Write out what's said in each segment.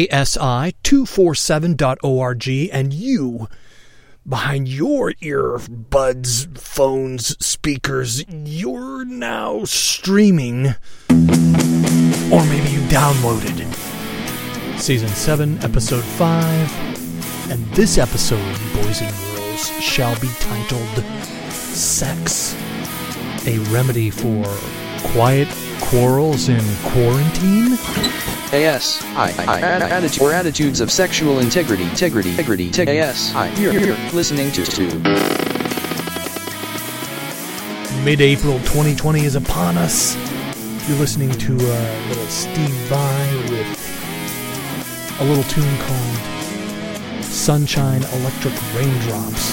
asi247.org, and you behind your earbuds, phones, speakers, you're now streaming, or maybe you downloaded season 7, episode 5, and this episode, boys and girls, shall be titled Sex, a remedy for quiet quarrels in quarantine? AS, I, I, attitude, or attitudes of sexual integrity, integrity, integrity, te- AS, I, you're, you're listening to, to. Mid April 2020 is upon us. You're listening to a little Steve Vai with a little tune called Sunshine Electric Raindrops.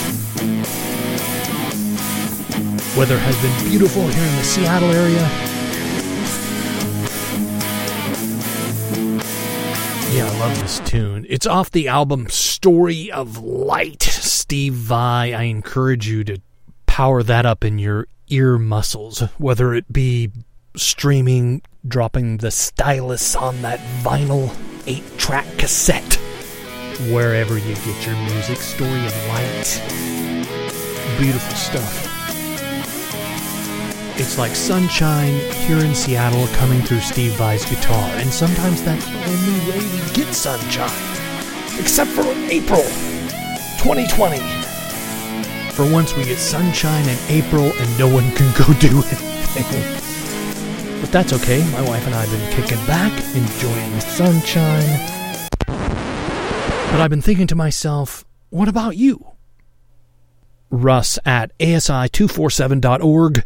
Weather has been beautiful here in the Seattle area. Yeah, I love this tune. It's off the album Story of Light. Steve Vai, I encourage you to power that up in your ear muscles, whether it be streaming, dropping the stylus on that vinyl 8 track cassette, wherever you get your music. Story of Light. Beautiful stuff. It's like sunshine here in Seattle coming through Steve Vai's guitar, and sometimes that's the only way we get sunshine. Except for April 2020. For once, we get sunshine in April and no one can go do anything. but that's okay. My wife and I have been kicking back, enjoying the sunshine. But I've been thinking to myself, what about you? Russ at asi247.org.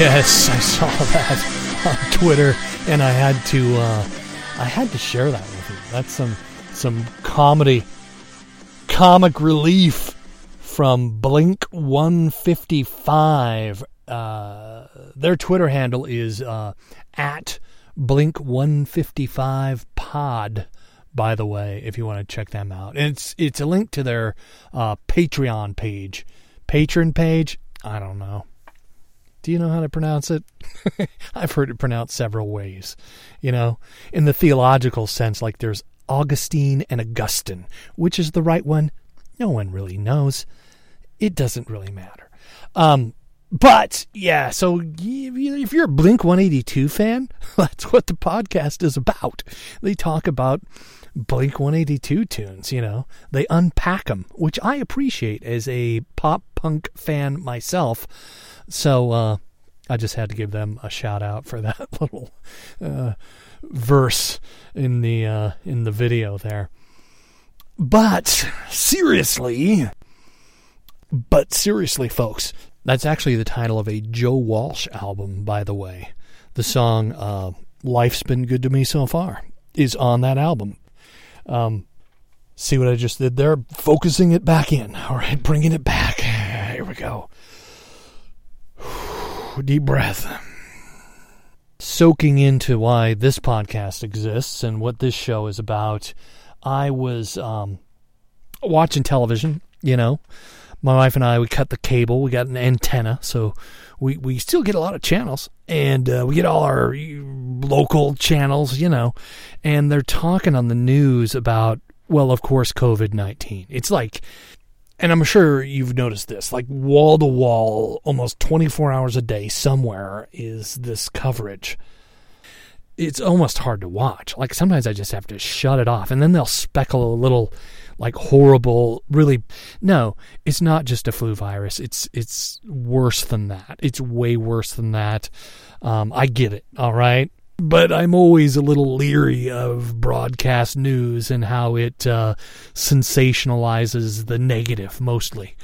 Yes, I saw that on Twitter, and I had to, uh, I had to share that with you. That's some, some comedy, comic relief from Blink One Fifty Five. Uh, their Twitter handle is uh, at Blink One Fifty Five Pod. By the way, if you want to check them out, and it's it's a link to their uh, Patreon page, patron page. I don't know. Do you know how to pronounce it? I've heard it pronounced several ways. You know, in the theological sense, like there's Augustine and Augustine. Which is the right one? No one really knows. It doesn't really matter. Um, but yeah, so if you're a Blink 182 fan, that's what the podcast is about. They talk about Blink 182 tunes, you know, they unpack them, which I appreciate as a pop punk fan myself. So uh, I just had to give them a shout out for that little uh, verse in the uh, in the video there. But seriously, but seriously, folks, that's actually the title of a Joe Walsh album, by the way. The song uh, "Life's Been Good to Me So Far" is on that album. Um, see what I just did there? Focusing it back in. All right, bringing it back. Here we go. Deep breath. Soaking into why this podcast exists and what this show is about, I was um, watching television, you know. My wife and I, we cut the cable. We got an antenna, so we, we still get a lot of channels. And uh, we get all our local channels, you know. And they're talking on the news about, well, of course, COVID 19. It's like and I'm sure you've noticed this, like wall to wall, almost 24 hours a day, somewhere is this coverage. It's almost hard to watch. Like sometimes I just have to shut it off, and then they'll speckle a little, like horrible. Really, no, it's not just a flu virus. It's it's worse than that. It's way worse than that. Um, I get it. All right, but I'm always a little leery of broadcast news and how it uh, sensationalizes the negative mostly.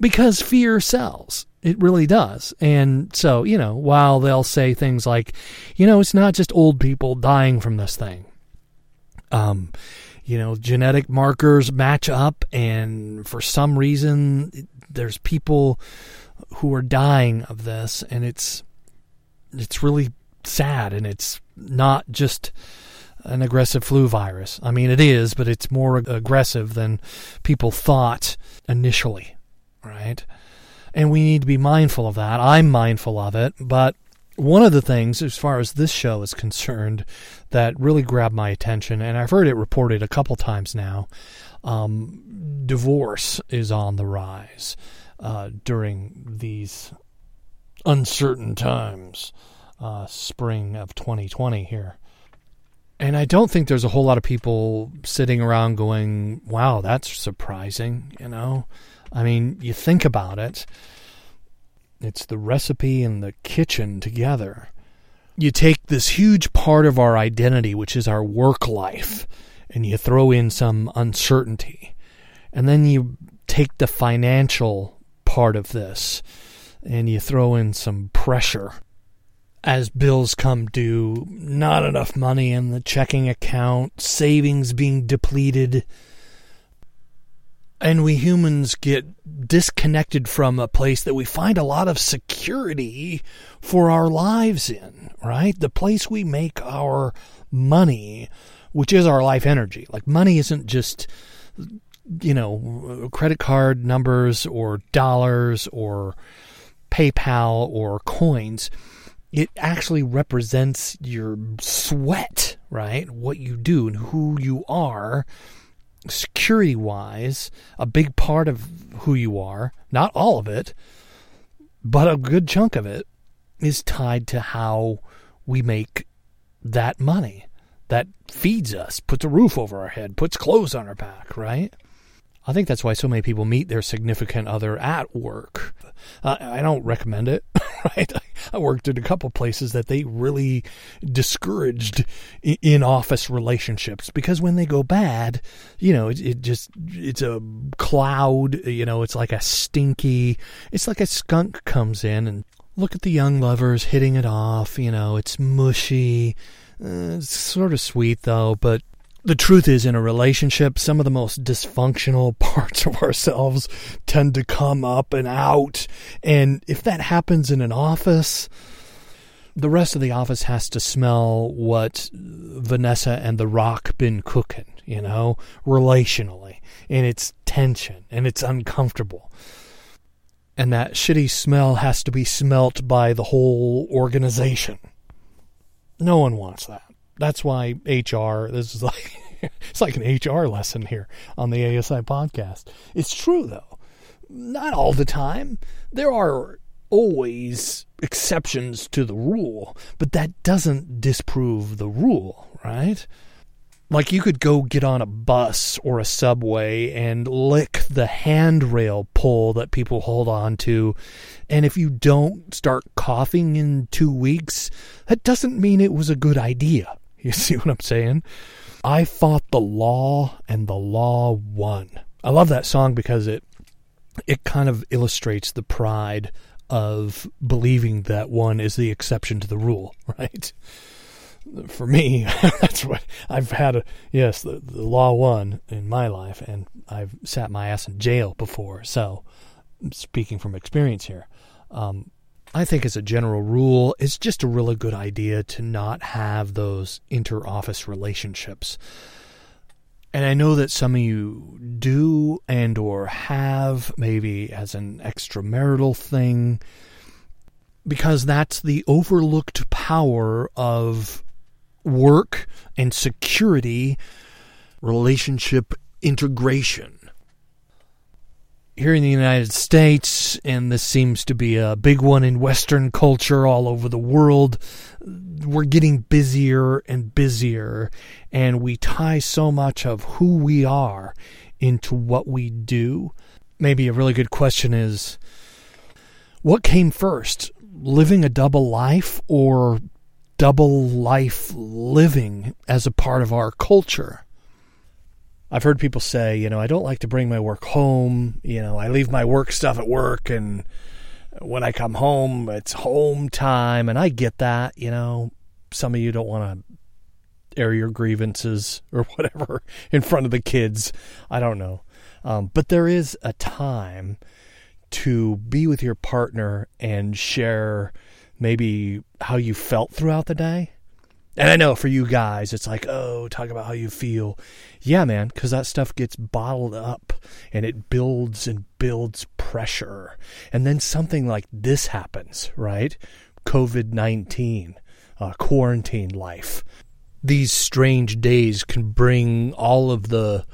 because fear sells. It really does. And so, you know, while they'll say things like, you know, it's not just old people dying from this thing. Um, you know, genetic markers match up, and for some reason, there's people who are dying of this, and it's it's really sad, and it's not just an aggressive flu virus. I mean, it is, but it's more aggressive than people thought initially, right? And we need to be mindful of that. I'm mindful of it, but one of the things, as far as this show is concerned, that really grabbed my attention, and I've heard it reported a couple times now um, divorce is on the rise uh, during these uncertain times, uh, spring of 2020 here. And I don't think there's a whole lot of people sitting around going, wow, that's surprising, you know? I mean, you think about it, it's the recipe and the kitchen together. You take this huge part of our identity, which is our work life, and you throw in some uncertainty. And then you take the financial part of this and you throw in some pressure as bills come due, not enough money in the checking account, savings being depleted. And we humans get disconnected from a place that we find a lot of security for our lives in, right? The place we make our money, which is our life energy. Like, money isn't just, you know, credit card numbers or dollars or PayPal or coins it actually represents your sweat, right? What you do and who you are, security wise, a big part of who you are, not all of it, but a good chunk of it is tied to how we make that money that feeds us, puts a roof over our head, puts clothes on our back, right? I think that's why so many people meet their significant other at work. Uh, I don't recommend it, right? I worked at a couple places that they really discouraged in office relationships because when they go bad, you know, it, it just, it's a cloud, you know, it's like a stinky, it's like a skunk comes in and look at the young lovers hitting it off, you know, it's mushy. Uh, it's sort of sweet though, but the truth is, in a relationship, some of the most dysfunctional parts of ourselves tend to come up and out. And if that happens in an office, the rest of the office has to smell what Vanessa and The Rock been cooking, you know, relationally. And it's tension and it's uncomfortable. And that shitty smell has to be smelt by the whole organization. No one wants that that's why HR. This is like it's like an HR lesson here on the ASI podcast. It's true though, not all the time. There are always exceptions to the rule, but that doesn't disprove the rule, right? Like you could go get on a bus or a subway and lick the handrail pole that people hold on to. And if you don't start coughing in two weeks, that doesn't mean it was a good idea. You see what I'm saying? I fought the law and the law won. I love that song because it it kind of illustrates the pride of believing that one is the exception to the rule, right? For me, that's what I've had a yes, the, the law won in my life and I've sat my ass in jail before. So, speaking from experience here, um, I think, as a general rule, it's just a really good idea to not have those inter office relationships. And I know that some of you do and or have maybe as an extramarital thing because that's the overlooked power of work and security relationship integration here in the United States, and this seems to be a big one in Western culture all over the world, we're getting busier and busier, and we tie so much of who we are into what we do. Maybe a really good question is what came first, living a double life or double life living as a part of our culture? I've heard people say, you know, I don't like to bring my work home. You know, I leave my work stuff at work and when I come home, it's home time. And I get that, you know, some of you don't want to air your grievances or whatever in front of the kids. I don't know. Um, but there is a time to be with your partner and share maybe how you felt throughout the day. And I know for you guys, it's like, oh, talk about how you feel. Yeah, man, because that stuff gets bottled up and it builds and builds pressure. And then something like this happens, right? COVID 19, uh, quarantine life. These strange days can bring all of the,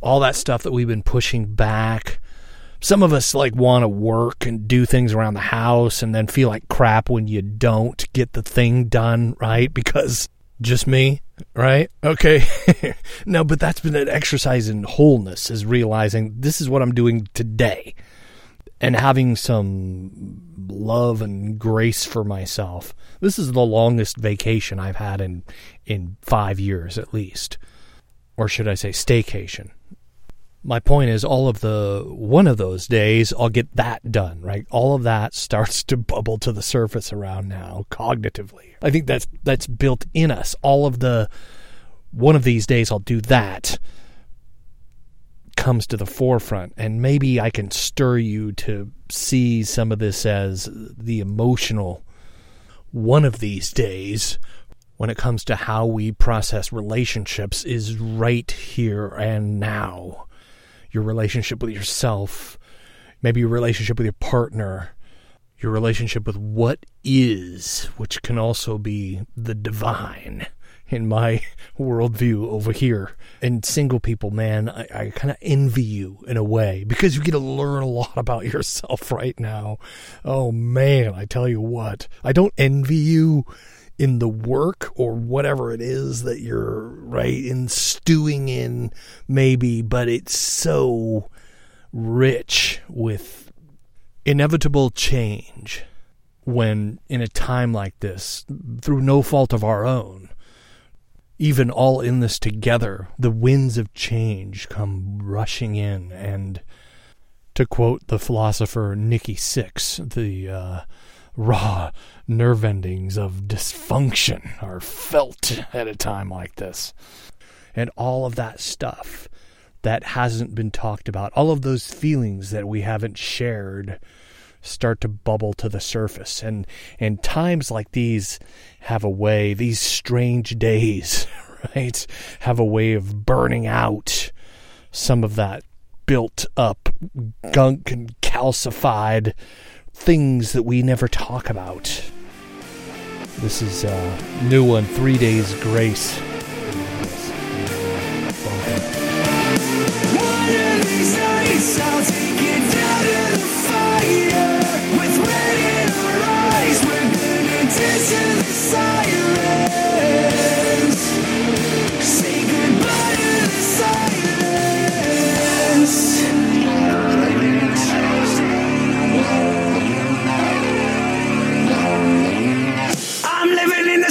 all that stuff that we've been pushing back some of us like want to work and do things around the house and then feel like crap when you don't get the thing done right? Because just me right? Okay. No but that's been an exercise in wholeness is realizing this is what i'm doing today. And having some love and grace for myself. This is the longest vacation i've had in in 5 years at least. Or should i say staycation my point is all of the one of those days I'll get that done, right? All of that starts to bubble to the surface around now cognitively. I think that's that's built in us. All of the one of these days I'll do that comes to the forefront and maybe I can stir you to see some of this as the emotional one of these days when it comes to how we process relationships is right here and now your relationship with yourself, maybe your relationship with your partner, your relationship with what is, which can also be the divine in my worldview over here. And single people, man, I, I kind of envy you in a way because you get to learn a lot about yourself right now. Oh man, I tell you what, I don't envy you in the work or whatever it is that you're right in stewing in maybe but it's so rich with inevitable change when in a time like this through no fault of our own even all in this together the winds of change come rushing in. And to quote the philosopher Nikki Sixx the uh, raw nerve endings of dysfunction are felt at a time like this. And all of that stuff that hasn't been talked about, all of those feelings that we haven't shared start to bubble to the surface. And and times like these have a way, these strange days, right, have a way of burning out some of that built up gunk and calcified things that we never talk about. This is a new one, Three Days Grace.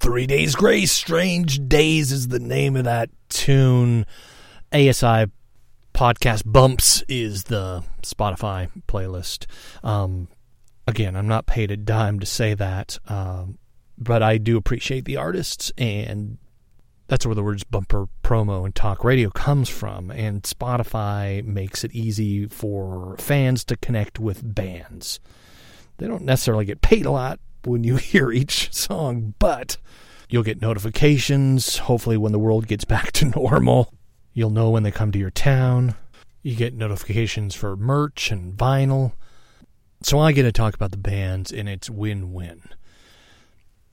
Three Days Grace. Strange Days is the name of that tune. ASI podcast bumps is the Spotify playlist. Um, again, I'm not paid a dime to say that, um, but I do appreciate the artists, and that's where the words bumper, promo, and talk radio comes from. And Spotify makes it easy for fans to connect with bands. They don't necessarily get paid a lot when you hear each song, but you'll get notifications. Hopefully, when the world gets back to normal, you'll know when they come to your town. You get notifications for merch and vinyl. So I get to talk about the bands, and it's win win.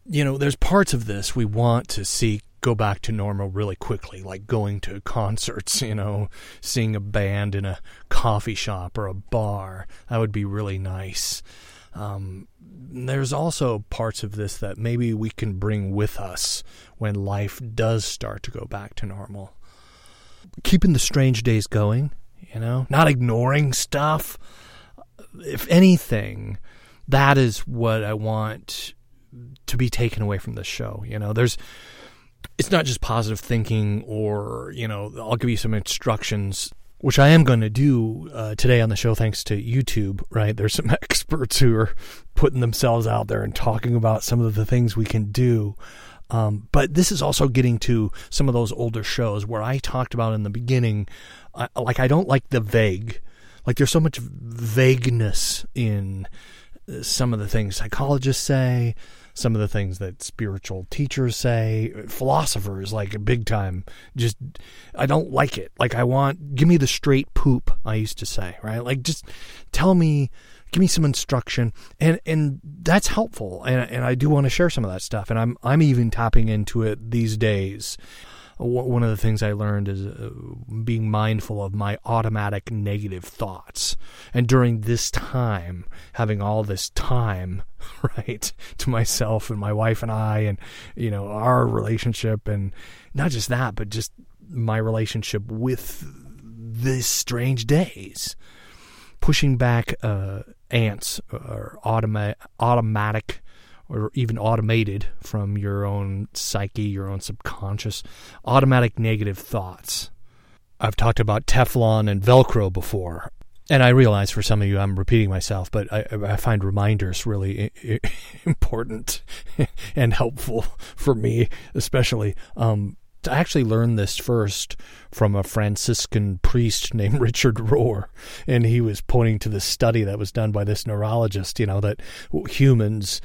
you know, there's parts of this we want to see go back to normal really quickly, like going to concerts, you know, seeing a band in a coffee shop or a bar. That would be really nice. Um, there's also parts of this that maybe we can bring with us when life does start to go back to normal. Keeping the strange days going, you know, not ignoring stuff. If anything, that is what I want to be taken away from this show. You know, there's it's not just positive thinking or, you know, I'll give you some instructions which I am going to do uh, today on the show, thanks to YouTube, right? There's some experts who are putting themselves out there and talking about some of the things we can do. Um, but this is also getting to some of those older shows where I talked about in the beginning, uh, like, I don't like the vague. Like, there's so much vagueness in uh, some of the things psychologists say, some of the things that spiritual teachers say, philosophers like big time. Just I don't like it. Like I want give me the straight poop. I used to say right. Like just tell me. Give me some instruction, and and that's helpful, and and I do want to share some of that stuff, and I'm I'm even tapping into it these days one of the things I learned is uh, being mindful of my automatic negative thoughts. And during this time, having all this time, right, to myself and my wife and I, and, you know, our relationship, and not just that, but just my relationship with these strange days. Pushing back uh, ants or automa- automatic or even automated from your own psyche, your own subconscious, automatic negative thoughts. I've talked about Teflon and Velcro before. And I realize for some of you I'm repeating myself, but I, I find reminders really important and helpful for me, especially. Um, I actually learned this first from a Franciscan priest named Richard Rohr, and he was pointing to the study that was done by this neurologist. You know that humans,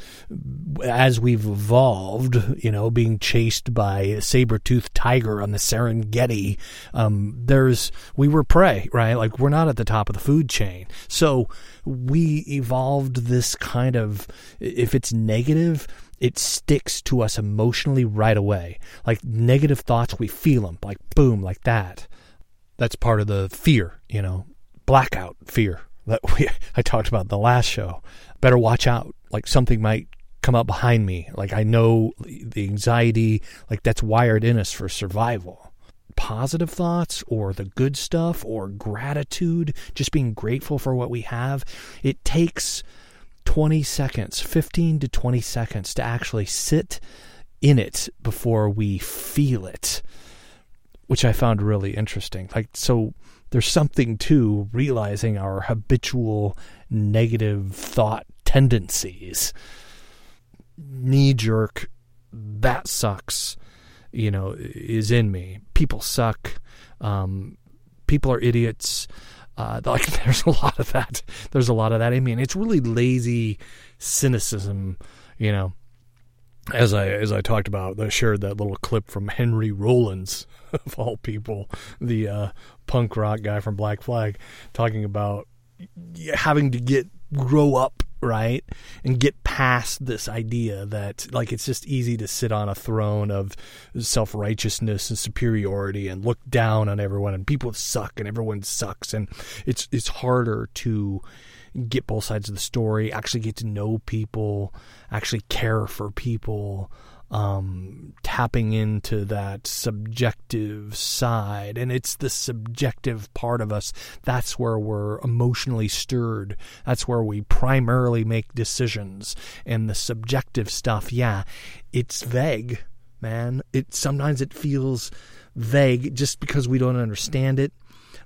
as we've evolved, you know, being chased by a saber-toothed tiger on the Serengeti, um, there's we were prey, right? Like we're not at the top of the food chain, so we evolved this kind of if it's negative it sticks to us emotionally right away. Like negative thoughts, we feel them, like boom, like that. That's part of the fear, you know, blackout fear that we I talked about in the last show. Better watch out, like something might come up behind me. Like I know the anxiety, like that's wired in us for survival. Positive thoughts or the good stuff or gratitude, just being grateful for what we have, it takes 20 seconds, 15 to 20 seconds to actually sit in it before we feel it, which I found really interesting. Like, so there's something to realizing our habitual negative thought tendencies. Knee jerk, that sucks, you know, is in me. People suck. Um, people are idiots. Uh, like there's a lot of that. There's a lot of that in me, and it's really lazy cynicism, you know. As I as I talked about, I shared that little clip from Henry Rollins, of all people, the uh, punk rock guy from Black Flag, talking about having to get grow up right? And get past this idea that like it's just easy to sit on a throne of self-righteousness and superiority and look down on everyone and people suck and everyone sucks. And it's it's harder to get both sides of the story actually get to know people actually care for people um, tapping into that subjective side. And it's the subjective part of us. That's where we're emotionally stirred. That's where we primarily make decisions. And the subjective stuff, yeah, it's vague, man. It sometimes it feels vague just because we don't understand it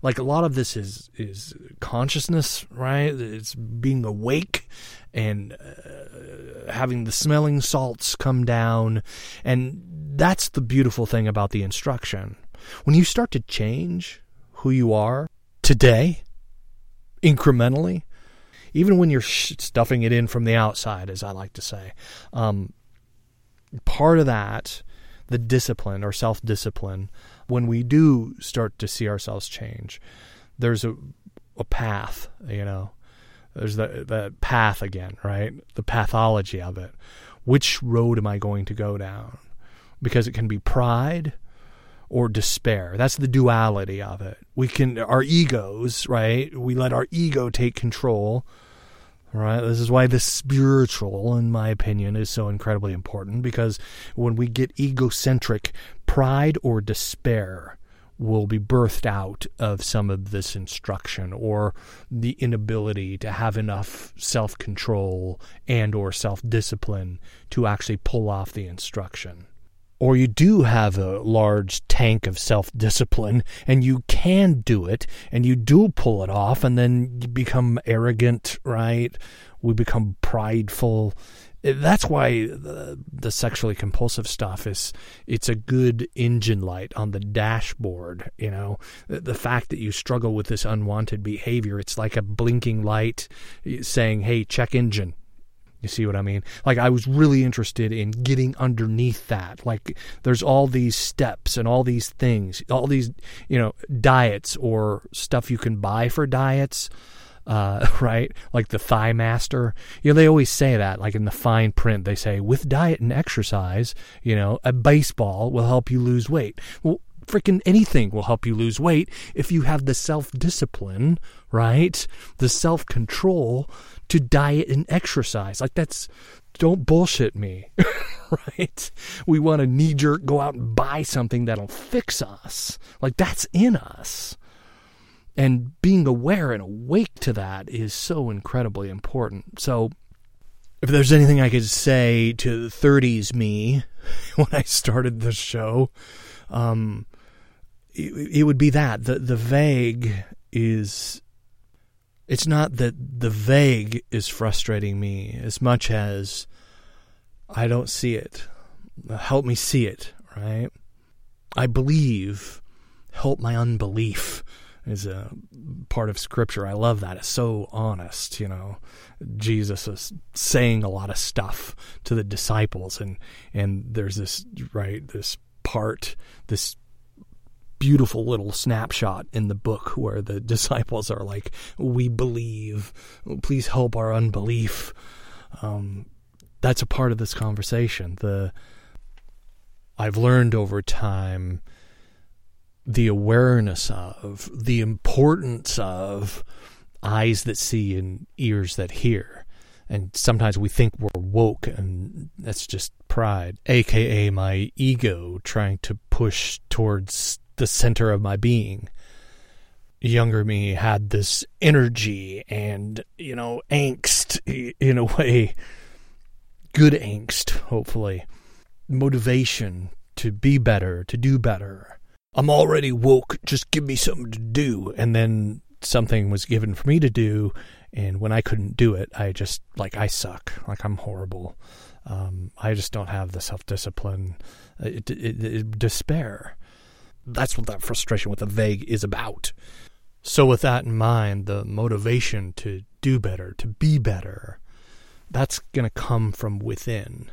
like a lot of this is is consciousness right? It's being awake and uh, having the smelling salts come down. And that's the beautiful thing about the instruction. When you start to change who you are today incrementally even when you're stuffing it in from the outside as i like to say um, part of that the discipline or self discipline when we do start to see ourselves change, there's a a path, you know. There's that that path again, right? The pathology of it, Which road am I going to go down? Because it can be pride or despair. That's the duality of it. We can, our egos, right? We let our ego take control. Right. This is why the spiritual, in my opinion, is so incredibly important because when we get egocentric, pride or despair will be birthed out of some of this instruction or the inability to have enough self-control and or self-discipline to actually pull off the instruction or you do have a large tank of self discipline and you can do it and you do pull it off and then you become arrogant, right? We become prideful. Eh, that's why the, the sexually compulsive stuff is it's a good engine light on the dashboard, you know. The, the fact that you struggle with this unwanted behavior, it's like a blinking light eh, saying, "Hey, check engine." You see what I mean? Like I was really interested in getting underneath that. Like there's all these steps and all these things, all these, you know, diets or stuff you can buy for diets. Uh, right? Like the Thigh Master. You know, they always say that, like in the fine print, they say, with diet and exercise, you know, a baseball will help you lose weight. Well, freaking anything will help you lose weight if you have the self discipline, right? The self control to diet and exercise. Like that's don't bullshit me, right? We want to knee jerk go out and buy something that'll fix us. Like that's in us. And being aware and awake to that is so incredibly important. So, if there's anything I could say to the 30s me when I started this show, um, it, it would be that the the vague is it's not that the vague is frustrating me as much as I don't see it. Help me see it, right? I believe, help my unbelief is a part of scripture. I love that. It's so honest, you know. Jesus is saying a lot of stuff to the disciples and and there's this right this part this beautiful little snapshot in the book where the disciples are like, "We believe. Please help our unbelief." Um, that's a part of this conversation. The I've learned over time the awareness of the importance of eyes that see and ears that hear. And sometimes we think we're woke, and that's just pride, aka my ego trying to push towards the center of my being. Younger me had this energy and, you know, angst in a way, good angst, hopefully, motivation to be better, to do better. I'm already woke, just give me something to do. And then something was given for me to do. And when I couldn't do it, I just, like, I suck. Like, I'm horrible. Um, I just don't have the self discipline, despair that's what that frustration with the vague is about. So, with that in mind, the motivation to do better, to be better, that's going to come from within.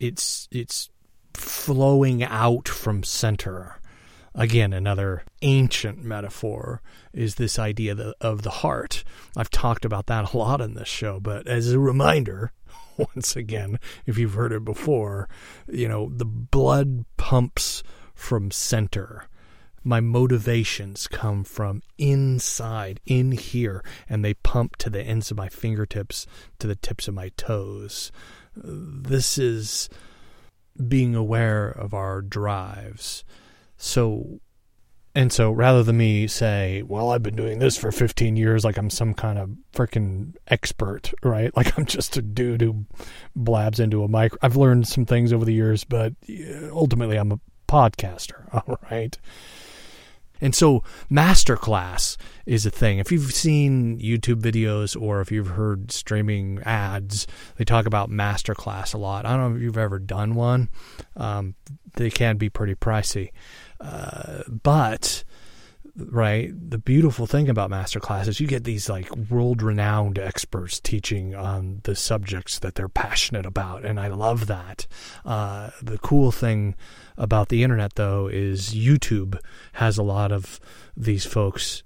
It's it's flowing out from center. Again, another ancient metaphor is this idea of the heart. I've talked about that a lot in this show, but as a reminder, once again, if you've heard it before, you know, the blood pumps from center. My motivations come from inside, in here, and they pump to the ends of my fingertips, to the tips of my toes. This is being aware of our drives. So, and so rather than me say, well, I've been doing this for 15 years, like I'm some kind of freaking expert, right? Like I'm just a dude who blabs into a mic. I've learned some things over the years, but ultimately I'm a podcaster. All right. And so, masterclass is a thing. If you've seen YouTube videos or if you've heard streaming ads, they talk about masterclass a lot. I don't know if you've ever done one. Um, they can be pretty pricey, uh, but right? The beautiful thing about master classes, you get these like world renowned experts teaching on the subjects that they're passionate about. And I love that. Uh, the cool thing about the internet, though, is YouTube has a lot of these folks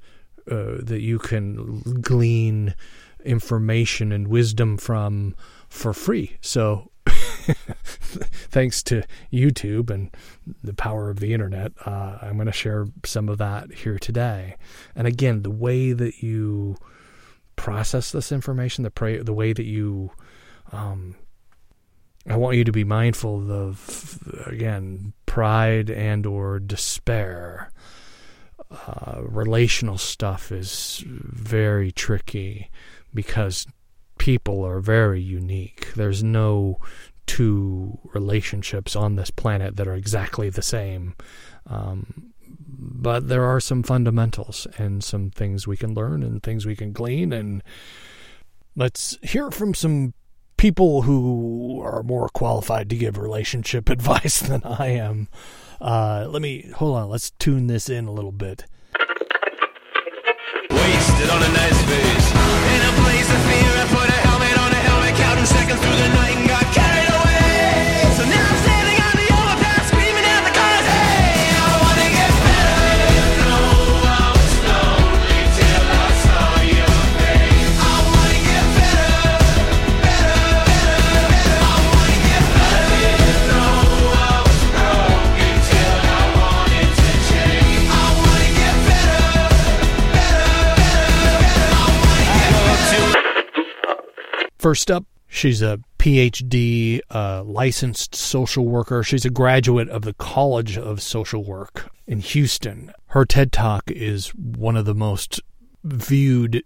uh, that you can glean information and wisdom from for free. So thanks to YouTube and the power of the internet, uh, I'm going to share some of that here today. And again, the way that you process this information, the pray, the way that you, um, I want you to be mindful of again pride and or despair. Uh, relational stuff is very tricky because people are very unique. There's no two relationships on this planet that are exactly the same. Um, but there are some fundamentals and some things we can learn and things we can glean. And let's hear from some people who are more qualified to give relationship advice than I am. Uh, let me hold on. Let's tune this in a little bit. Wasted on a nice face in a place of fear. I put a helmet on a helmet, counting seconds through the night. First up, she's a PhD uh, licensed social worker. She's a graduate of the College of Social Work in Houston. Her TED Talk is one of the most viewed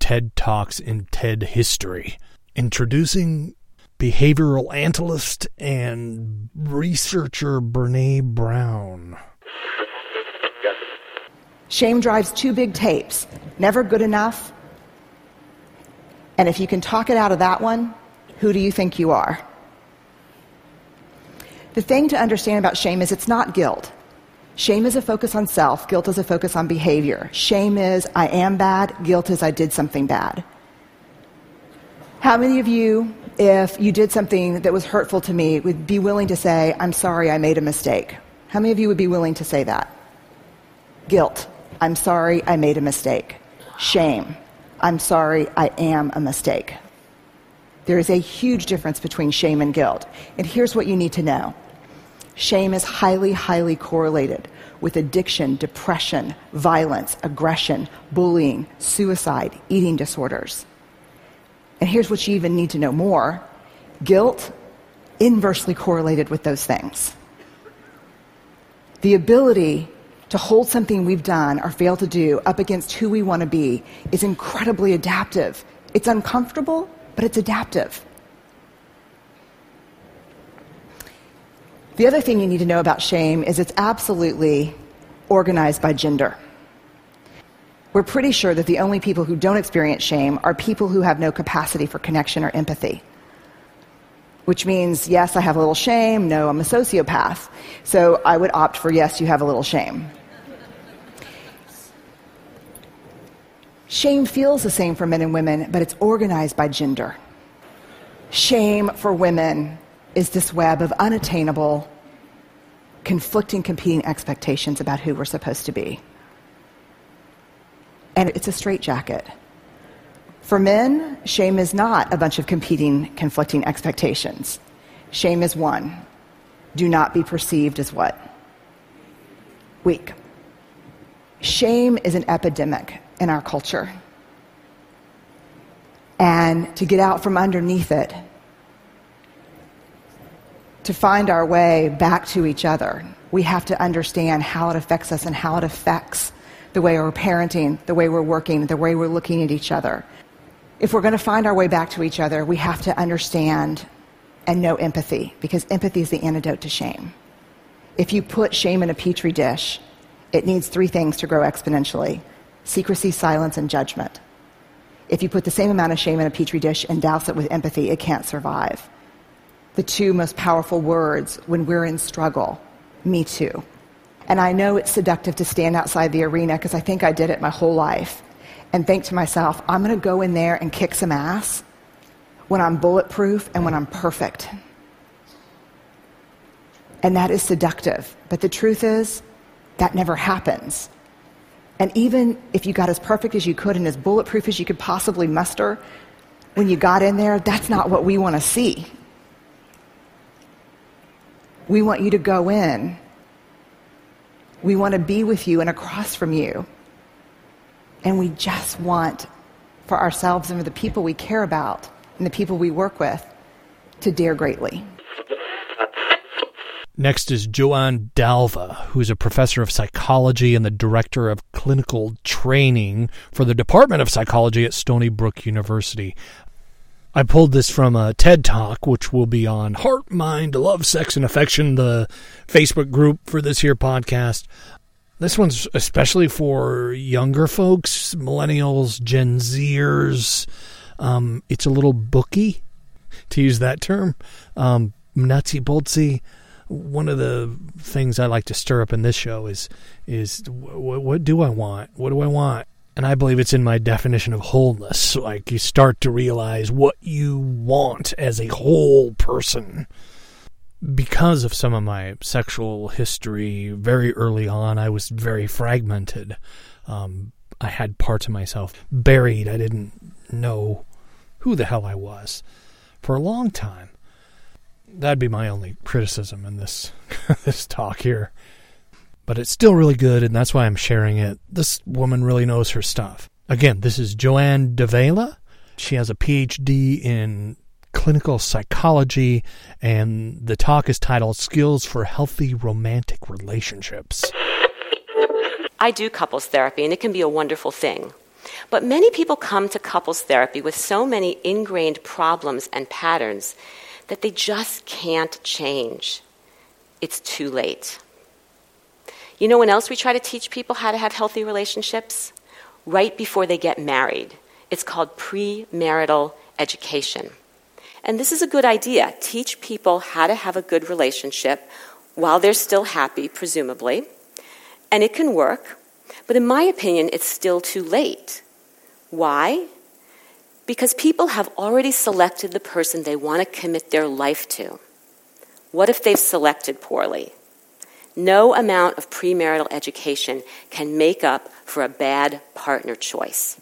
TED Talks in TED history. Introducing behavioral analyst and researcher Brene Brown. Shame drives two big tapes Never Good Enough and if you can talk it out of that one, who do you think you are? The thing to understand about shame is it's not guilt. Shame is a focus on self, guilt is a focus on behavior. Shame is I am bad, guilt is I did something bad. How many of you, if you did something that was hurtful to me, would be willing to say, I'm sorry, I made a mistake? How many of you would be willing to say that? Guilt. I'm sorry, I made a mistake. Shame. I'm sorry, I am a mistake. There is a huge difference between shame and guilt. And here's what you need to know shame is highly, highly correlated with addiction, depression, violence, aggression, bullying, suicide, eating disorders. And here's what you even need to know more guilt inversely correlated with those things. The ability to hold something we've done or failed to do up against who we want to be is incredibly adaptive. It's uncomfortable, but it's adaptive. The other thing you need to know about shame is it's absolutely organized by gender. We're pretty sure that the only people who don't experience shame are people who have no capacity for connection or empathy. Which means, yes, I have a little shame, no, I'm a sociopath. So I would opt for yes, you have a little shame. Shame feels the same for men and women, but it's organized by gender. Shame for women is this web of unattainable, conflicting, competing expectations about who we're supposed to be. And it's a straitjacket. For men, shame is not a bunch of competing, conflicting expectations. Shame is one do not be perceived as what? Weak. Shame is an epidemic in our culture. And to get out from underneath it, to find our way back to each other, we have to understand how it affects us and how it affects the way we're parenting, the way we're working, the way we're looking at each other. If we're going to find our way back to each other, we have to understand and know empathy, because empathy is the antidote to shame. If you put shame in a petri dish, it needs three things to grow exponentially secrecy, silence, and judgment. If you put the same amount of shame in a petri dish and douse it with empathy, it can't survive. The two most powerful words when we're in struggle me too. And I know it's seductive to stand outside the arena because I think I did it my whole life and think to myself, I'm going to go in there and kick some ass when I'm bulletproof and when I'm perfect. And that is seductive. But the truth is, that never happens. And even if you got as perfect as you could and as bulletproof as you could possibly muster, when you got in there, that's not what we want to see. We want you to go in. We want to be with you and across from you. And we just want for ourselves and for the people we care about and the people we work with to dare greatly. Next is Joanne Davila, who's a professor of psychology and the director of clinical training for the Department of Psychology at Stony Brook University. I pulled this from a TED Talk, which will be on Heart, Mind, Love, Sex, and Affection, the Facebook group for this here podcast. This one's especially for younger folks, millennials, Gen Zers. Um, it's a little booky, to use that term. Um, nutsy boltsy one of the things I like to stir up in this show is is what, what do I want? What do I want? And I believe it's in my definition of wholeness. Like you start to realize what you want as a whole person. Because of some of my sexual history, very early on, I was very fragmented. Um, I had parts of myself buried. I didn't know who the hell I was for a long time that'd be my only criticism in this this talk here. But it's still really good, and that's why I'm sharing it. This woman really knows her stuff. Again, this is Joanne Davila. She has a PhD in clinical psychology, and the talk is titled Skills for Healthy Romantic Relationships. I do couples therapy, and it can be a wonderful thing. But many people come to couples therapy with so many ingrained problems and patterns that they just can't change. It's too late. You know when else we try to teach people how to have healthy relationships? Right before they get married. It's called premarital education. And this is a good idea. Teach people how to have a good relationship while they're still happy, presumably. And it can work. But in my opinion, it's still too late. Why? Because people have already selected the person they want to commit their life to. What if they've selected poorly? No amount of premarital education can make up for a bad partner choice.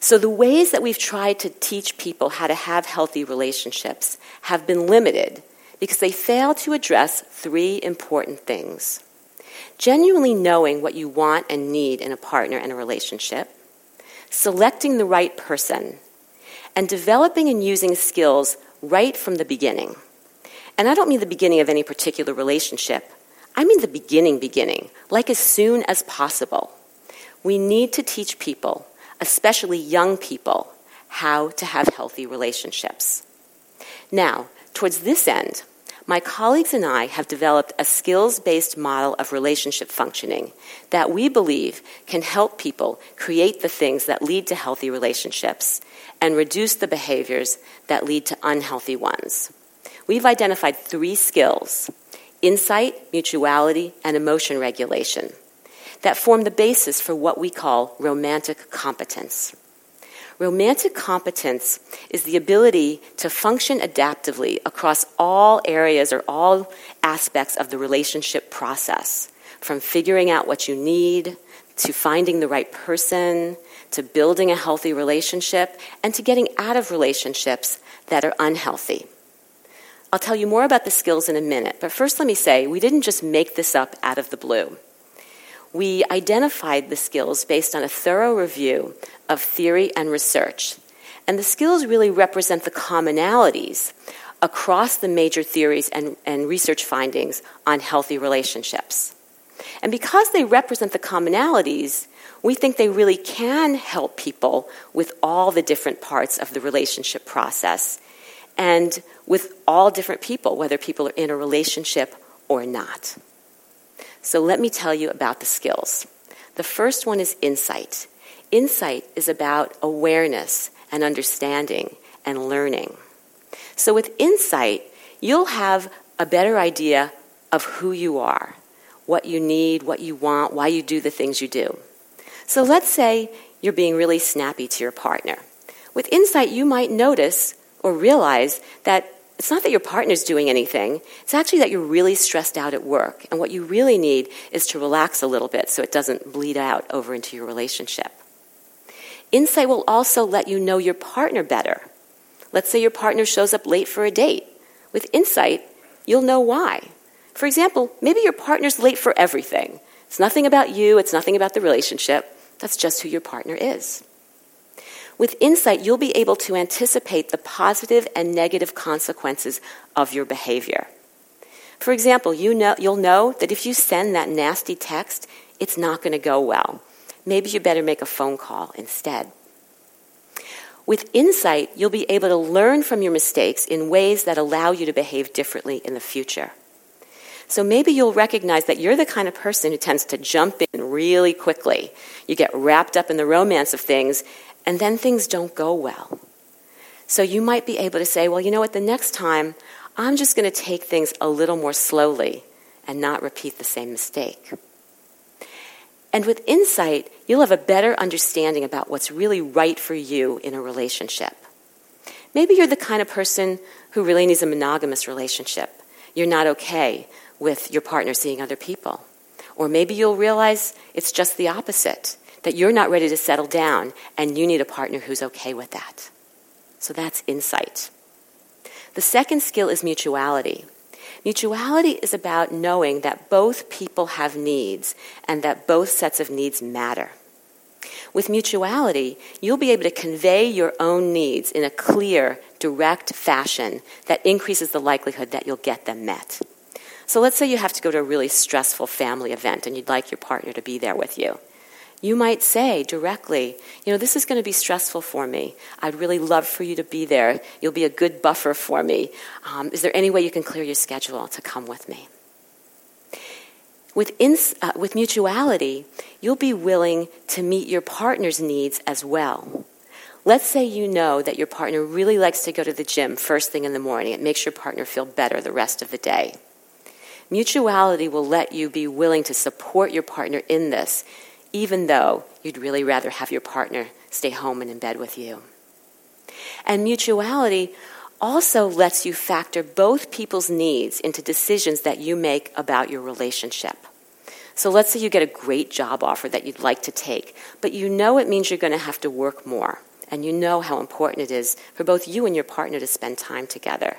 So, the ways that we've tried to teach people how to have healthy relationships have been limited because they fail to address three important things genuinely knowing what you want and need in a partner and a relationship selecting the right person, and developing and using skills right from the beginning. And I don't mean the beginning of any particular relationship, I mean the beginning, beginning, like as soon as possible. We need to teach people, especially young people, how to have healthy relationships. Now, towards this end, my colleagues and I have developed a skills based model of relationship functioning that we believe can help people create the things that lead to healthy relationships and reduce the behaviors that lead to unhealthy ones. We've identified three skills insight, mutuality, and emotion regulation that form the basis for what we call romantic competence. Romantic competence is the ability to function adaptively across all areas or all aspects of the relationship process, from figuring out what you need, to finding the right person, to building a healthy relationship, and to getting out of relationships that are unhealthy. I'll tell you more about the skills in a minute, but first let me say we didn't just make this up out of the blue we identified the skills based on a thorough review of theory and research. And the skills really represent the commonalities across the major theories and, and research findings on healthy relationships. And because they represent the commonalities, we think they really can help people with all the different parts of the relationship process and with all different people, whether people are in a relationship or not. So let me tell you about the skills. The first one is insight. Insight is about awareness and understanding and learning. So with insight, you'll have a better idea of who you are, what you need, what you want, why you do the things you do. So let's say you're being really snappy to your partner. With insight, you might notice or realize that it's not that your partner's doing anything, it's actually that you're really stressed out at work. And what you really need is to relax a little bit so it doesn't bleed out over into your relationship. Insight will also let you know your partner better. Let's say your partner shows up late for a date. With insight, you'll know why. For example, maybe your partner's late for everything. It's nothing about you, it's nothing about the relationship. That's just who your partner is. With insight, you'll be able to anticipate the positive and negative consequences of your behavior. For example, you know, you'll know that if you send that nasty text, it's not going to go well. Maybe you better make a phone call instead. With insight, you'll be able to learn from your mistakes in ways that allow you to behave differently in the future. So maybe you'll recognize that you're the kind of person who tends to jump in really quickly. You get wrapped up in the romance of things, and then things don't go well. So you might be able to say, well, you know what, the next time I'm just going to take things a little more slowly and not repeat the same mistake. And with insight, you'll have a better understanding about what's really right for you in a relationship. Maybe you're the kind of person who really needs a monogamous relationship. You're not okay with your partner seeing other people. Or maybe you'll realize it's just the opposite, that you're not ready to settle down and you need a partner who's okay with that. So that's insight. The second skill is mutuality. Mutuality is about knowing that both people have needs and that both sets of needs matter. With mutuality, you'll be able to convey your own needs in a clear, direct fashion that increases the likelihood that you'll get them met. So let's say you have to go to a really stressful family event and you'd like your partner to be there with you you might say directly, you know, this is going to be stressful for me. I'd really love for you to be there. You'll be a good buffer for me. Um, is there any way you can clear your schedule to come with me? With, ins- uh, with mutuality, you'll be willing to meet your partner's needs as well. Let's say you know that your partner really likes to go to the gym first thing in the morning. It makes your partner feel better the rest of the day. Mutuality will let you be willing to support your partner in this even though you'd really rather have your partner stay home and in bed with you. And mutuality also lets you factor both people's needs into decisions that you make about your relationship. So let's say you get a great job offer that you'd like to take, but you know it means you're going to have to work more, and you know how important it is for both you and your partner to spend time together.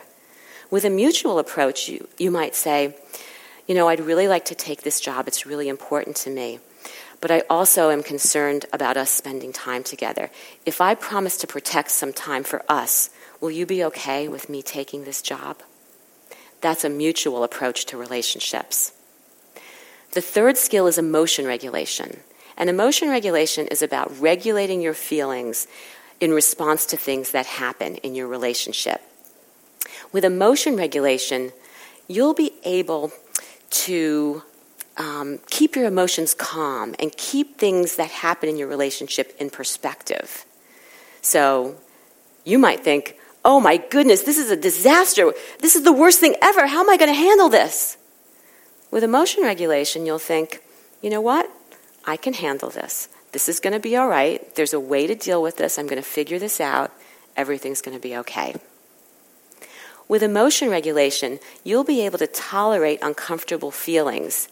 With a mutual approach, you, you might say, You know, I'd really like to take this job, it's really important to me but I also am concerned about us spending time together. If I promise to protect some time for us, will you be okay with me taking this job? That's a mutual approach to relationships. The third skill is emotion regulation. And emotion regulation is about regulating your feelings in response to things that happen in your relationship. With emotion regulation, you'll be able to um, keep your emotions calm and keep things that happen in your relationship in perspective. So you might think, oh my goodness, this is a disaster. This is the worst thing ever. How am I going to handle this? With emotion regulation, you'll think, you know what? I can handle this. This is going to be all right. There's a way to deal with this. I'm going to figure this out. Everything's going to be okay. With emotion regulation, you'll be able to tolerate uncomfortable feelings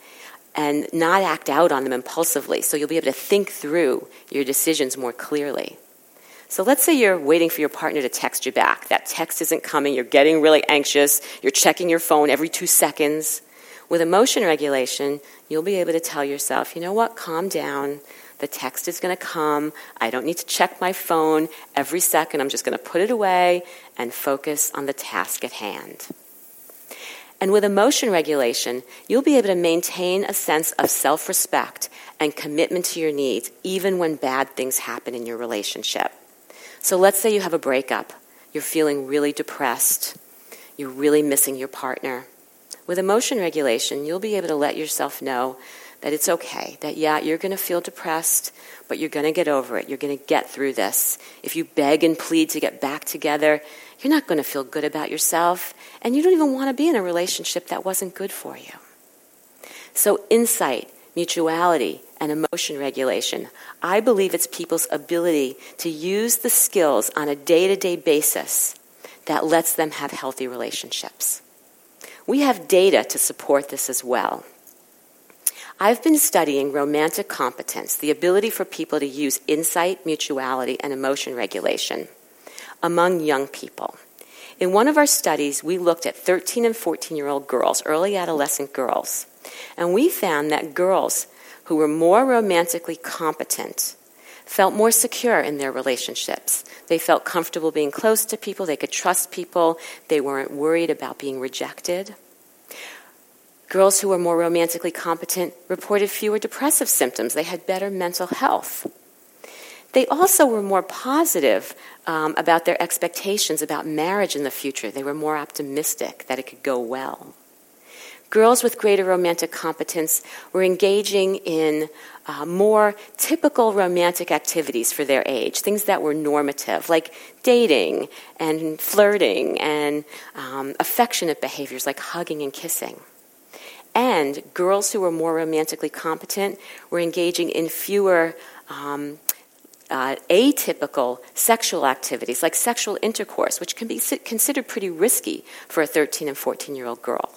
and not act out on them impulsively. So you'll be able to think through your decisions more clearly. So let's say you're waiting for your partner to text you back. That text isn't coming, you're getting really anxious, you're checking your phone every two seconds. With emotion regulation, you'll be able to tell yourself, you know what, calm down. The text is going to come. I don't need to check my phone every second. I'm just going to put it away and focus on the task at hand. And with emotion regulation, you'll be able to maintain a sense of self respect and commitment to your needs, even when bad things happen in your relationship. So let's say you have a breakup. You're feeling really depressed. You're really missing your partner. With emotion regulation, you'll be able to let yourself know that it's okay, that yeah, you're going to feel depressed, but you're going to get over it. You're going to get through this. If you beg and plead to get back together, you're not going to feel good about yourself, and you don't even want to be in a relationship that wasn't good for you. So, insight, mutuality, and emotion regulation, I believe it's people's ability to use the skills on a day to day basis that lets them have healthy relationships. We have data to support this as well. I've been studying romantic competence, the ability for people to use insight, mutuality, and emotion regulation among young people. In one of our studies, we looked at 13 and 14 year old girls, early adolescent girls, and we found that girls who were more romantically competent felt more secure in their relationships. They felt comfortable being close to people, they could trust people, they weren't worried about being rejected. Girls who were more romantically competent reported fewer depressive symptoms, they had better mental health. They also were more positive um, about their expectations about marriage in the future. They were more optimistic that it could go well. Girls with greater romantic competence were engaging in uh, more typical romantic activities for their age, things that were normative, like dating and flirting and um, affectionate behaviors like hugging and kissing. And girls who were more romantically competent were engaging in fewer um, uh, atypical sexual activities like sexual intercourse, which can be considered pretty risky for a 13 and 14 year old girl.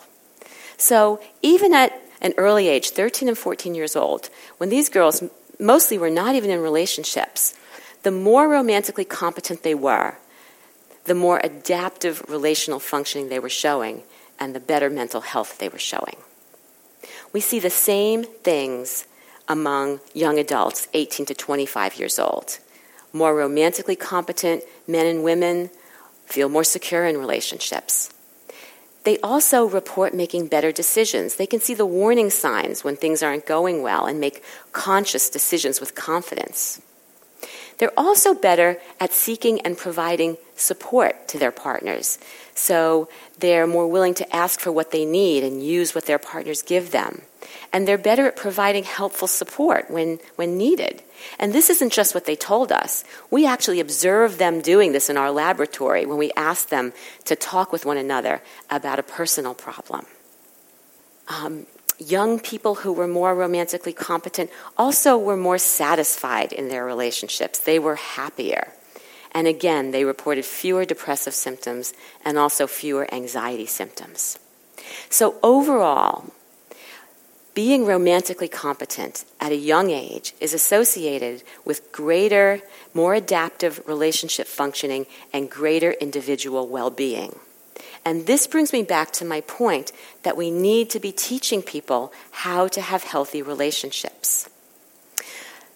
So even at an early age, 13 and 14 years old, when these girls mostly were not even in relationships, the more romantically competent they were, the more adaptive relational functioning they were showing, and the better mental health they were showing. We see the same things among young adults, 18 to 25 years old. More romantically competent men and women feel more secure in relationships. They also report making better decisions. They can see the warning signs when things aren't going well and make conscious decisions with confidence. They're also better at seeking and providing support to their partners. So they're more willing to ask for what they need and use what their partners give them and they're better at providing helpful support when, when needed. And this isn't just what they told us. We actually observed them doing this in our laboratory when we asked them to talk with one another about a personal problem. Um, young people who were more romantically competent also were more satisfied in their relationships, they were happier. And again, they reported fewer depressive symptoms and also fewer anxiety symptoms. So, overall, being romantically competent at a young age is associated with greater, more adaptive relationship functioning and greater individual well being. And this brings me back to my point that we need to be teaching people how to have healthy relationships.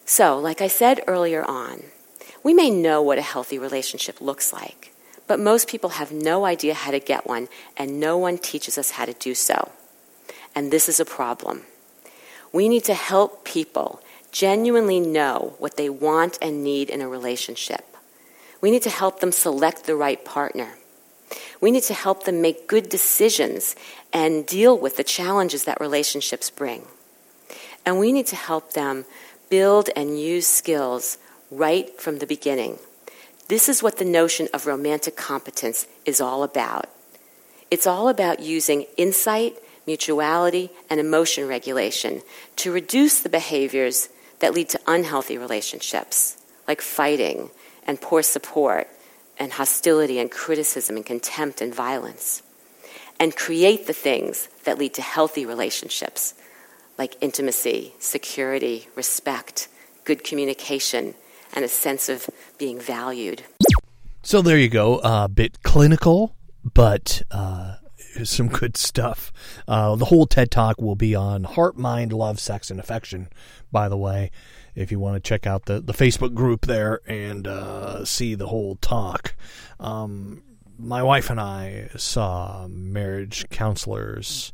So, like I said earlier on, we may know what a healthy relationship looks like, but most people have no idea how to get one, and no one teaches us how to do so and this is a problem. We need to help people genuinely know what they want and need in a relationship. We need to help them select the right partner. We need to help them make good decisions and deal with the challenges that relationships bring. And we need to help them build and use skills right from the beginning. This is what the notion of romantic competence is all about. It's all about using insight mutuality, and emotion regulation to reduce the behaviors that lead to unhealthy relationships, like fighting and poor support and hostility and criticism and contempt and violence, and create the things that lead to healthy relationships, like intimacy, security, respect, good communication, and a sense of being valued. So there you go. A uh, bit clinical, but uh, some good stuff. Uh, the whole TED Talk will be on heart, mind, love, sex, and affection, by the way, if you want to check out the, the Facebook group there and uh, see the whole talk. Um, my wife and I saw marriage counselors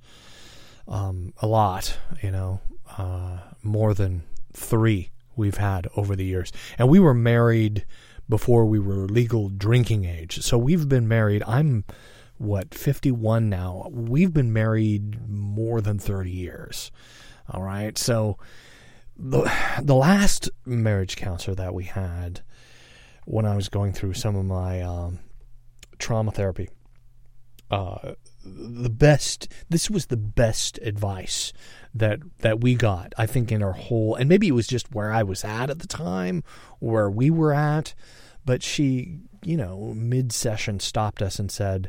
um, a lot, you know, uh, more than three we've had over the years. And we were married before we were legal drinking age. So we've been married. I'm what 51 now. We've been married more than 30 years. All right. So the the last marriage counselor that we had when I was going through some of my um, trauma therapy, uh, the best. This was the best advice that that we got. I think in our whole, and maybe it was just where I was at at the time, where we were at. But she, you know, mid session stopped us and said,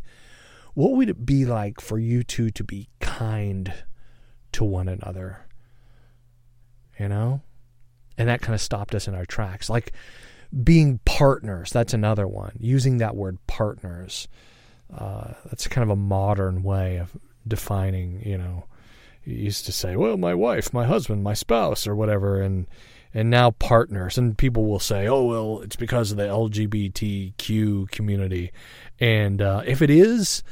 what would it be like for you two to be kind to one another? You know? And that kind of stopped us in our tracks. Like being partners, that's another one. Using that word partners. Uh, that's kind of a modern way of defining. You know, you used to say, "Well, my wife, my husband, my spouse, or whatever," and and now partners. And people will say, "Oh, well, it's because of the LGBTQ community," and uh, if it is,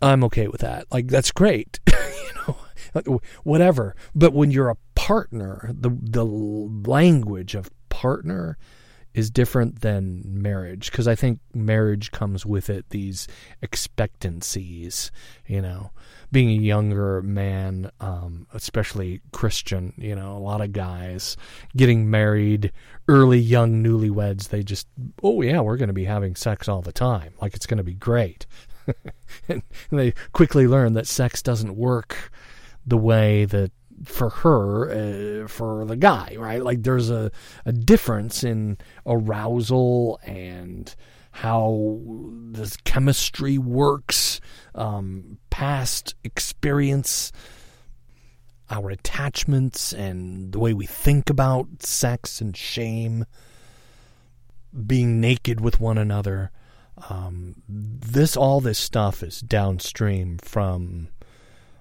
I'm okay with that. Like that's great, you know, whatever. But when you're a partner, the the language of partner is different than marriage because I think marriage comes with it these expectancies, you know. Being a younger man, um, especially Christian, you know, a lot of guys getting married, early young newlyweds, they just, oh yeah, we're going to be having sex all the time, like it's going to be great. and they quickly learn that sex doesn't work the way that for her uh, for the guy right? Like there's a, a difference in arousal and how this chemistry works um, past experience our attachments and the way we think about sex and shame being naked with one another. Um, this all this stuff is downstream from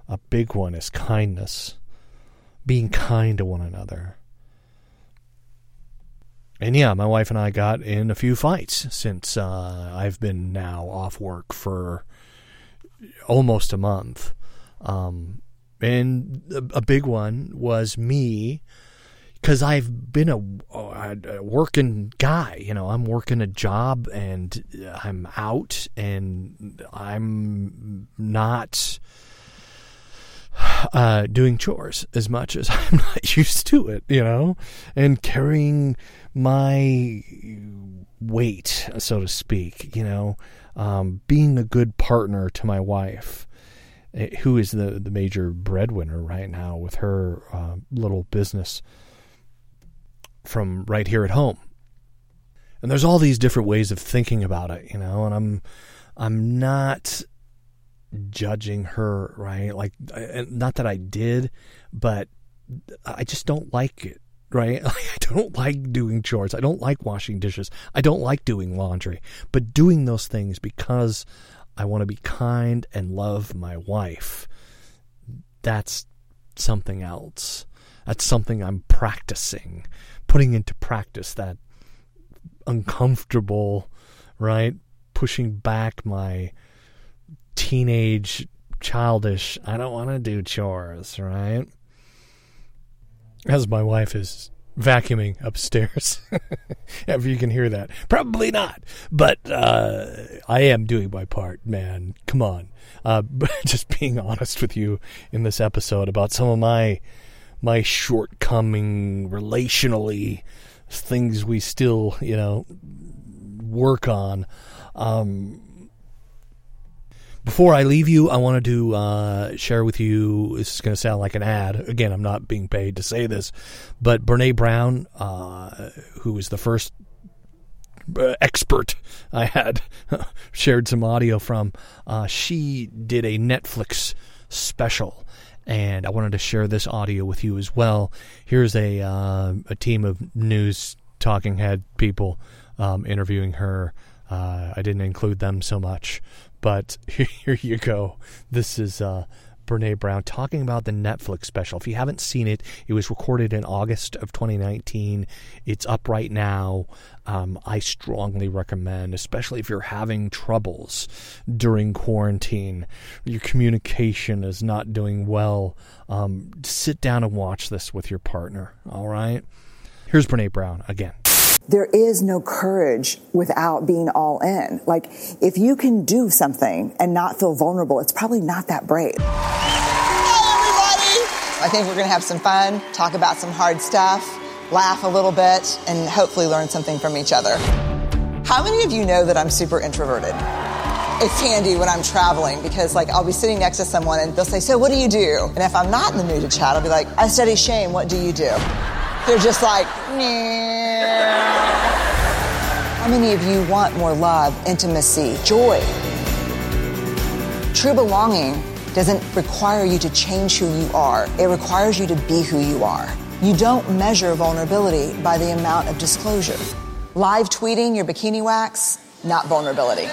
a big one is kindness being kind to one another. And yeah, my wife and I got in a few fights since uh, I've been now off work for almost a month. Um, and a, a, big one was me because I've been a, a, working guy. You know, I'm working a job and I'm out and I'm not uh, doing chores as much as I'm not used to it, you know, and carrying my weight, so to speak, you know, um, being a good partner to my wife, eh, who is the, the major breadwinner right now with her uh, little business from right here at home. And there's all these different ways of thinking about it, you know, and I'm I'm not judging her, right? Like, not that I did, but I just don't like it, right? Like, I don't like doing chores. I don't like washing dishes. I don't like doing laundry. But doing those things because I want to be kind and love my wife, that's something else. That's something I'm practicing, putting into practice that uncomfortable, right? Pushing back my teenage, childish, I don't want to do chores, right? As my wife is vacuuming upstairs. if you can hear that. Probably not. But uh, I am doing my part, man. Come on. Uh, just being honest with you in this episode about some of my my shortcoming relationally things we still, you know, work on. Um, before I leave you, I wanted to uh, share with you. This is going to sound like an ad. Again, I'm not being paid to say this, but Brene Brown, uh, who is the first uh, expert I had shared some audio from, uh, she did a Netflix special, and I wanted to share this audio with you as well. Here's a uh, a team of news talking head people um, interviewing her. Uh, I didn't include them so much, but here you go. This is uh, Brene Brown talking about the Netflix special. If you haven't seen it, it was recorded in August of 2019. It's up right now. Um, I strongly recommend, especially if you're having troubles during quarantine, your communication is not doing well. Um, sit down and watch this with your partner. All right. Here's Brene Brown again there is no courage without being all in. Like, if you can do something and not feel vulnerable, it's probably not that brave. Hi, everybody! I think we're gonna have some fun, talk about some hard stuff, laugh a little bit, and hopefully learn something from each other. How many of you know that I'm super introverted? It's handy when I'm traveling because, like, I'll be sitting next to someone and they'll say, So, what do you do? And if I'm not in the mood to chat, I'll be like, I study shame. What do you do? They're just like, How many of you want more love, intimacy, joy? True belonging doesn't require you to change who you are. It requires you to be who you are. You don't measure vulnerability by the amount of disclosure. Live tweeting your bikini wax, not vulnerability.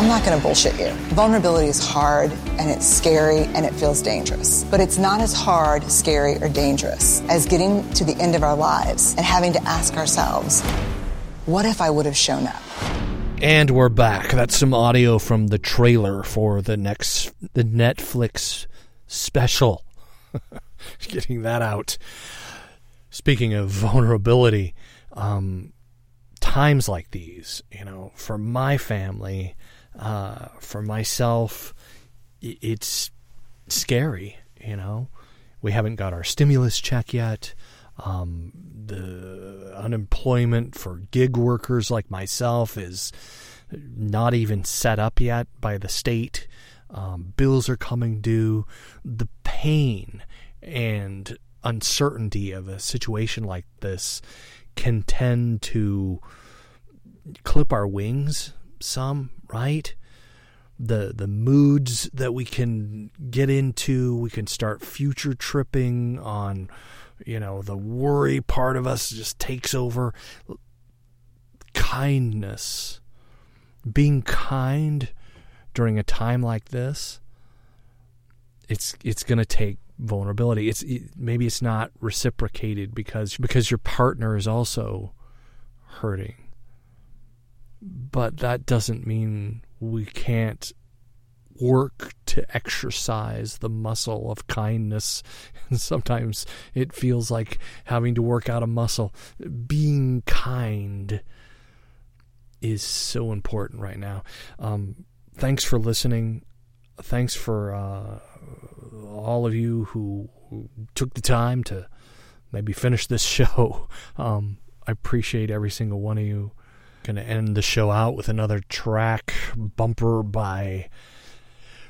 I'm not going to bullshit you. Vulnerability is hard and it's scary and it feels dangerous. But it's not as hard, scary, or dangerous as getting to the end of our lives and having to ask ourselves, what if I would have shown up? And we're back. That's some audio from the trailer for the next the Netflix special. Getting that out. Speaking of vulnerability, um, times like these, you know, for my family, uh, for myself, it's scary. You know, we haven't got our stimulus check yet. Um, the unemployment for gig workers like myself is not even set up yet by the state. Um, bills are coming due. The pain and uncertainty of a situation like this can tend to clip our wings some, right? The the moods that we can get into, we can start future tripping on, you know, the worry part of us just takes over. Kindness, being kind during a time like this, it's it's going to take vulnerability. It's it, maybe it's not reciprocated because because your partner is also hurting. But that doesn't mean we can't work to exercise the muscle of kindness. And sometimes it feels like having to work out a muscle. Being kind is so important right now. Um, thanks for listening. Thanks for uh, all of you who, took the time to maybe finish this show. Um, I appreciate every single one of you. Going to end the show out with another track bumper by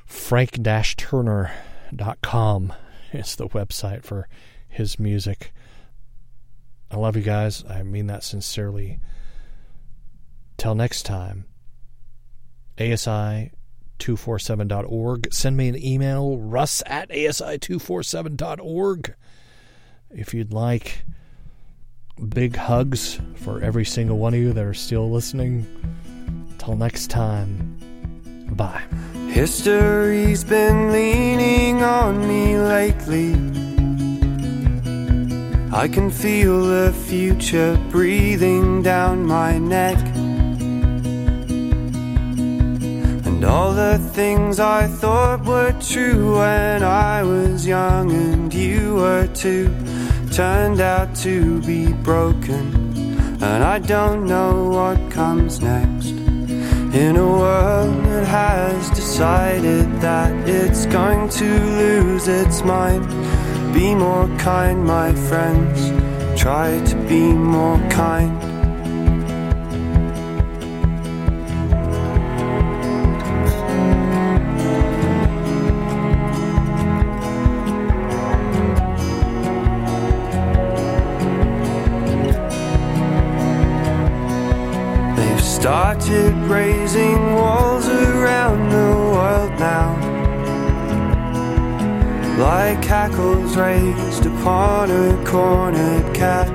frank-turner.com. It's the website for his music. I love you guys. I mean that sincerely. Till next time, ASI247.org. Send me an email, russ at ASI247.org. If you'd like big hugs for every single one of you that are still listening. Till next time, bye. History's been leaning on me lately. I can feel the future breathing down my neck. And all the things I thought were true when I was young and you were too turned out to be broken. And I don't know what comes next. In a world that has decided that it's going to lose its mind. Be more kind, my friends. Try to be more kind. Raising walls around the world now. Like hackles raised upon a cornered cat.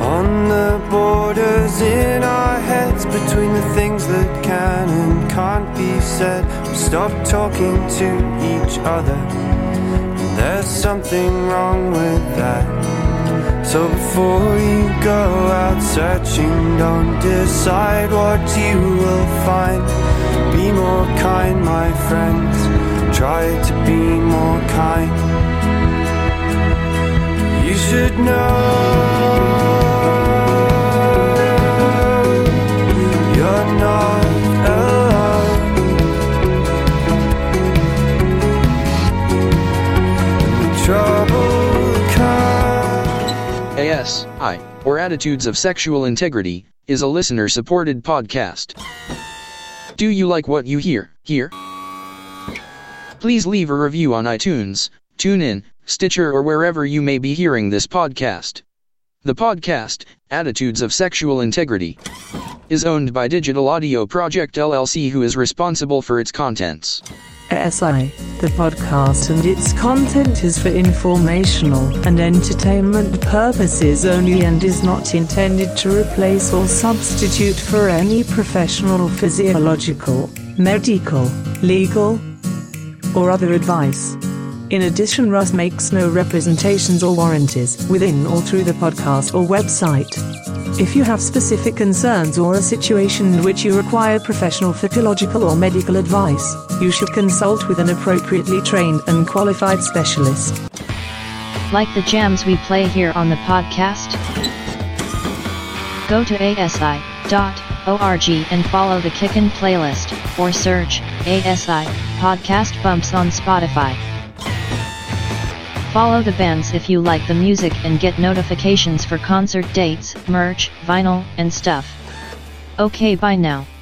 On the borders in our heads between the things that can and can't be said, we stop talking to each other. And there's something wrong with that. So before you go out searching, don't decide what you will find. Be more kind, my friends. Try to be more kind. You should know Attitudes of Sexual Integrity, is a listener supported podcast. Do you like what you hear here? Please leave a review on iTunes, TuneIn, Stitcher, or wherever you may be hearing this podcast. The podcast, Attitudes of Sexual Integrity, is owned by Digital Audio Project LLC, who is responsible for its contents. ASI. The podcast and its content is for informational and entertainment purposes only and is not intended to replace or substitute for any professional physiological, medical, legal, or other advice. In addition, Russ makes no representations or warranties within or through the podcast or website. If you have specific concerns or a situation in which you require professional physiological or medical advice, you should consult with an appropriately trained and qualified specialist. Like the jams we play here on the podcast? Go to asi.org and follow the Kickin' playlist, or search ASI Podcast Bumps on Spotify. Follow the bands if you like the music and get notifications for concert dates, merch, vinyl, and stuff. Okay, bye now.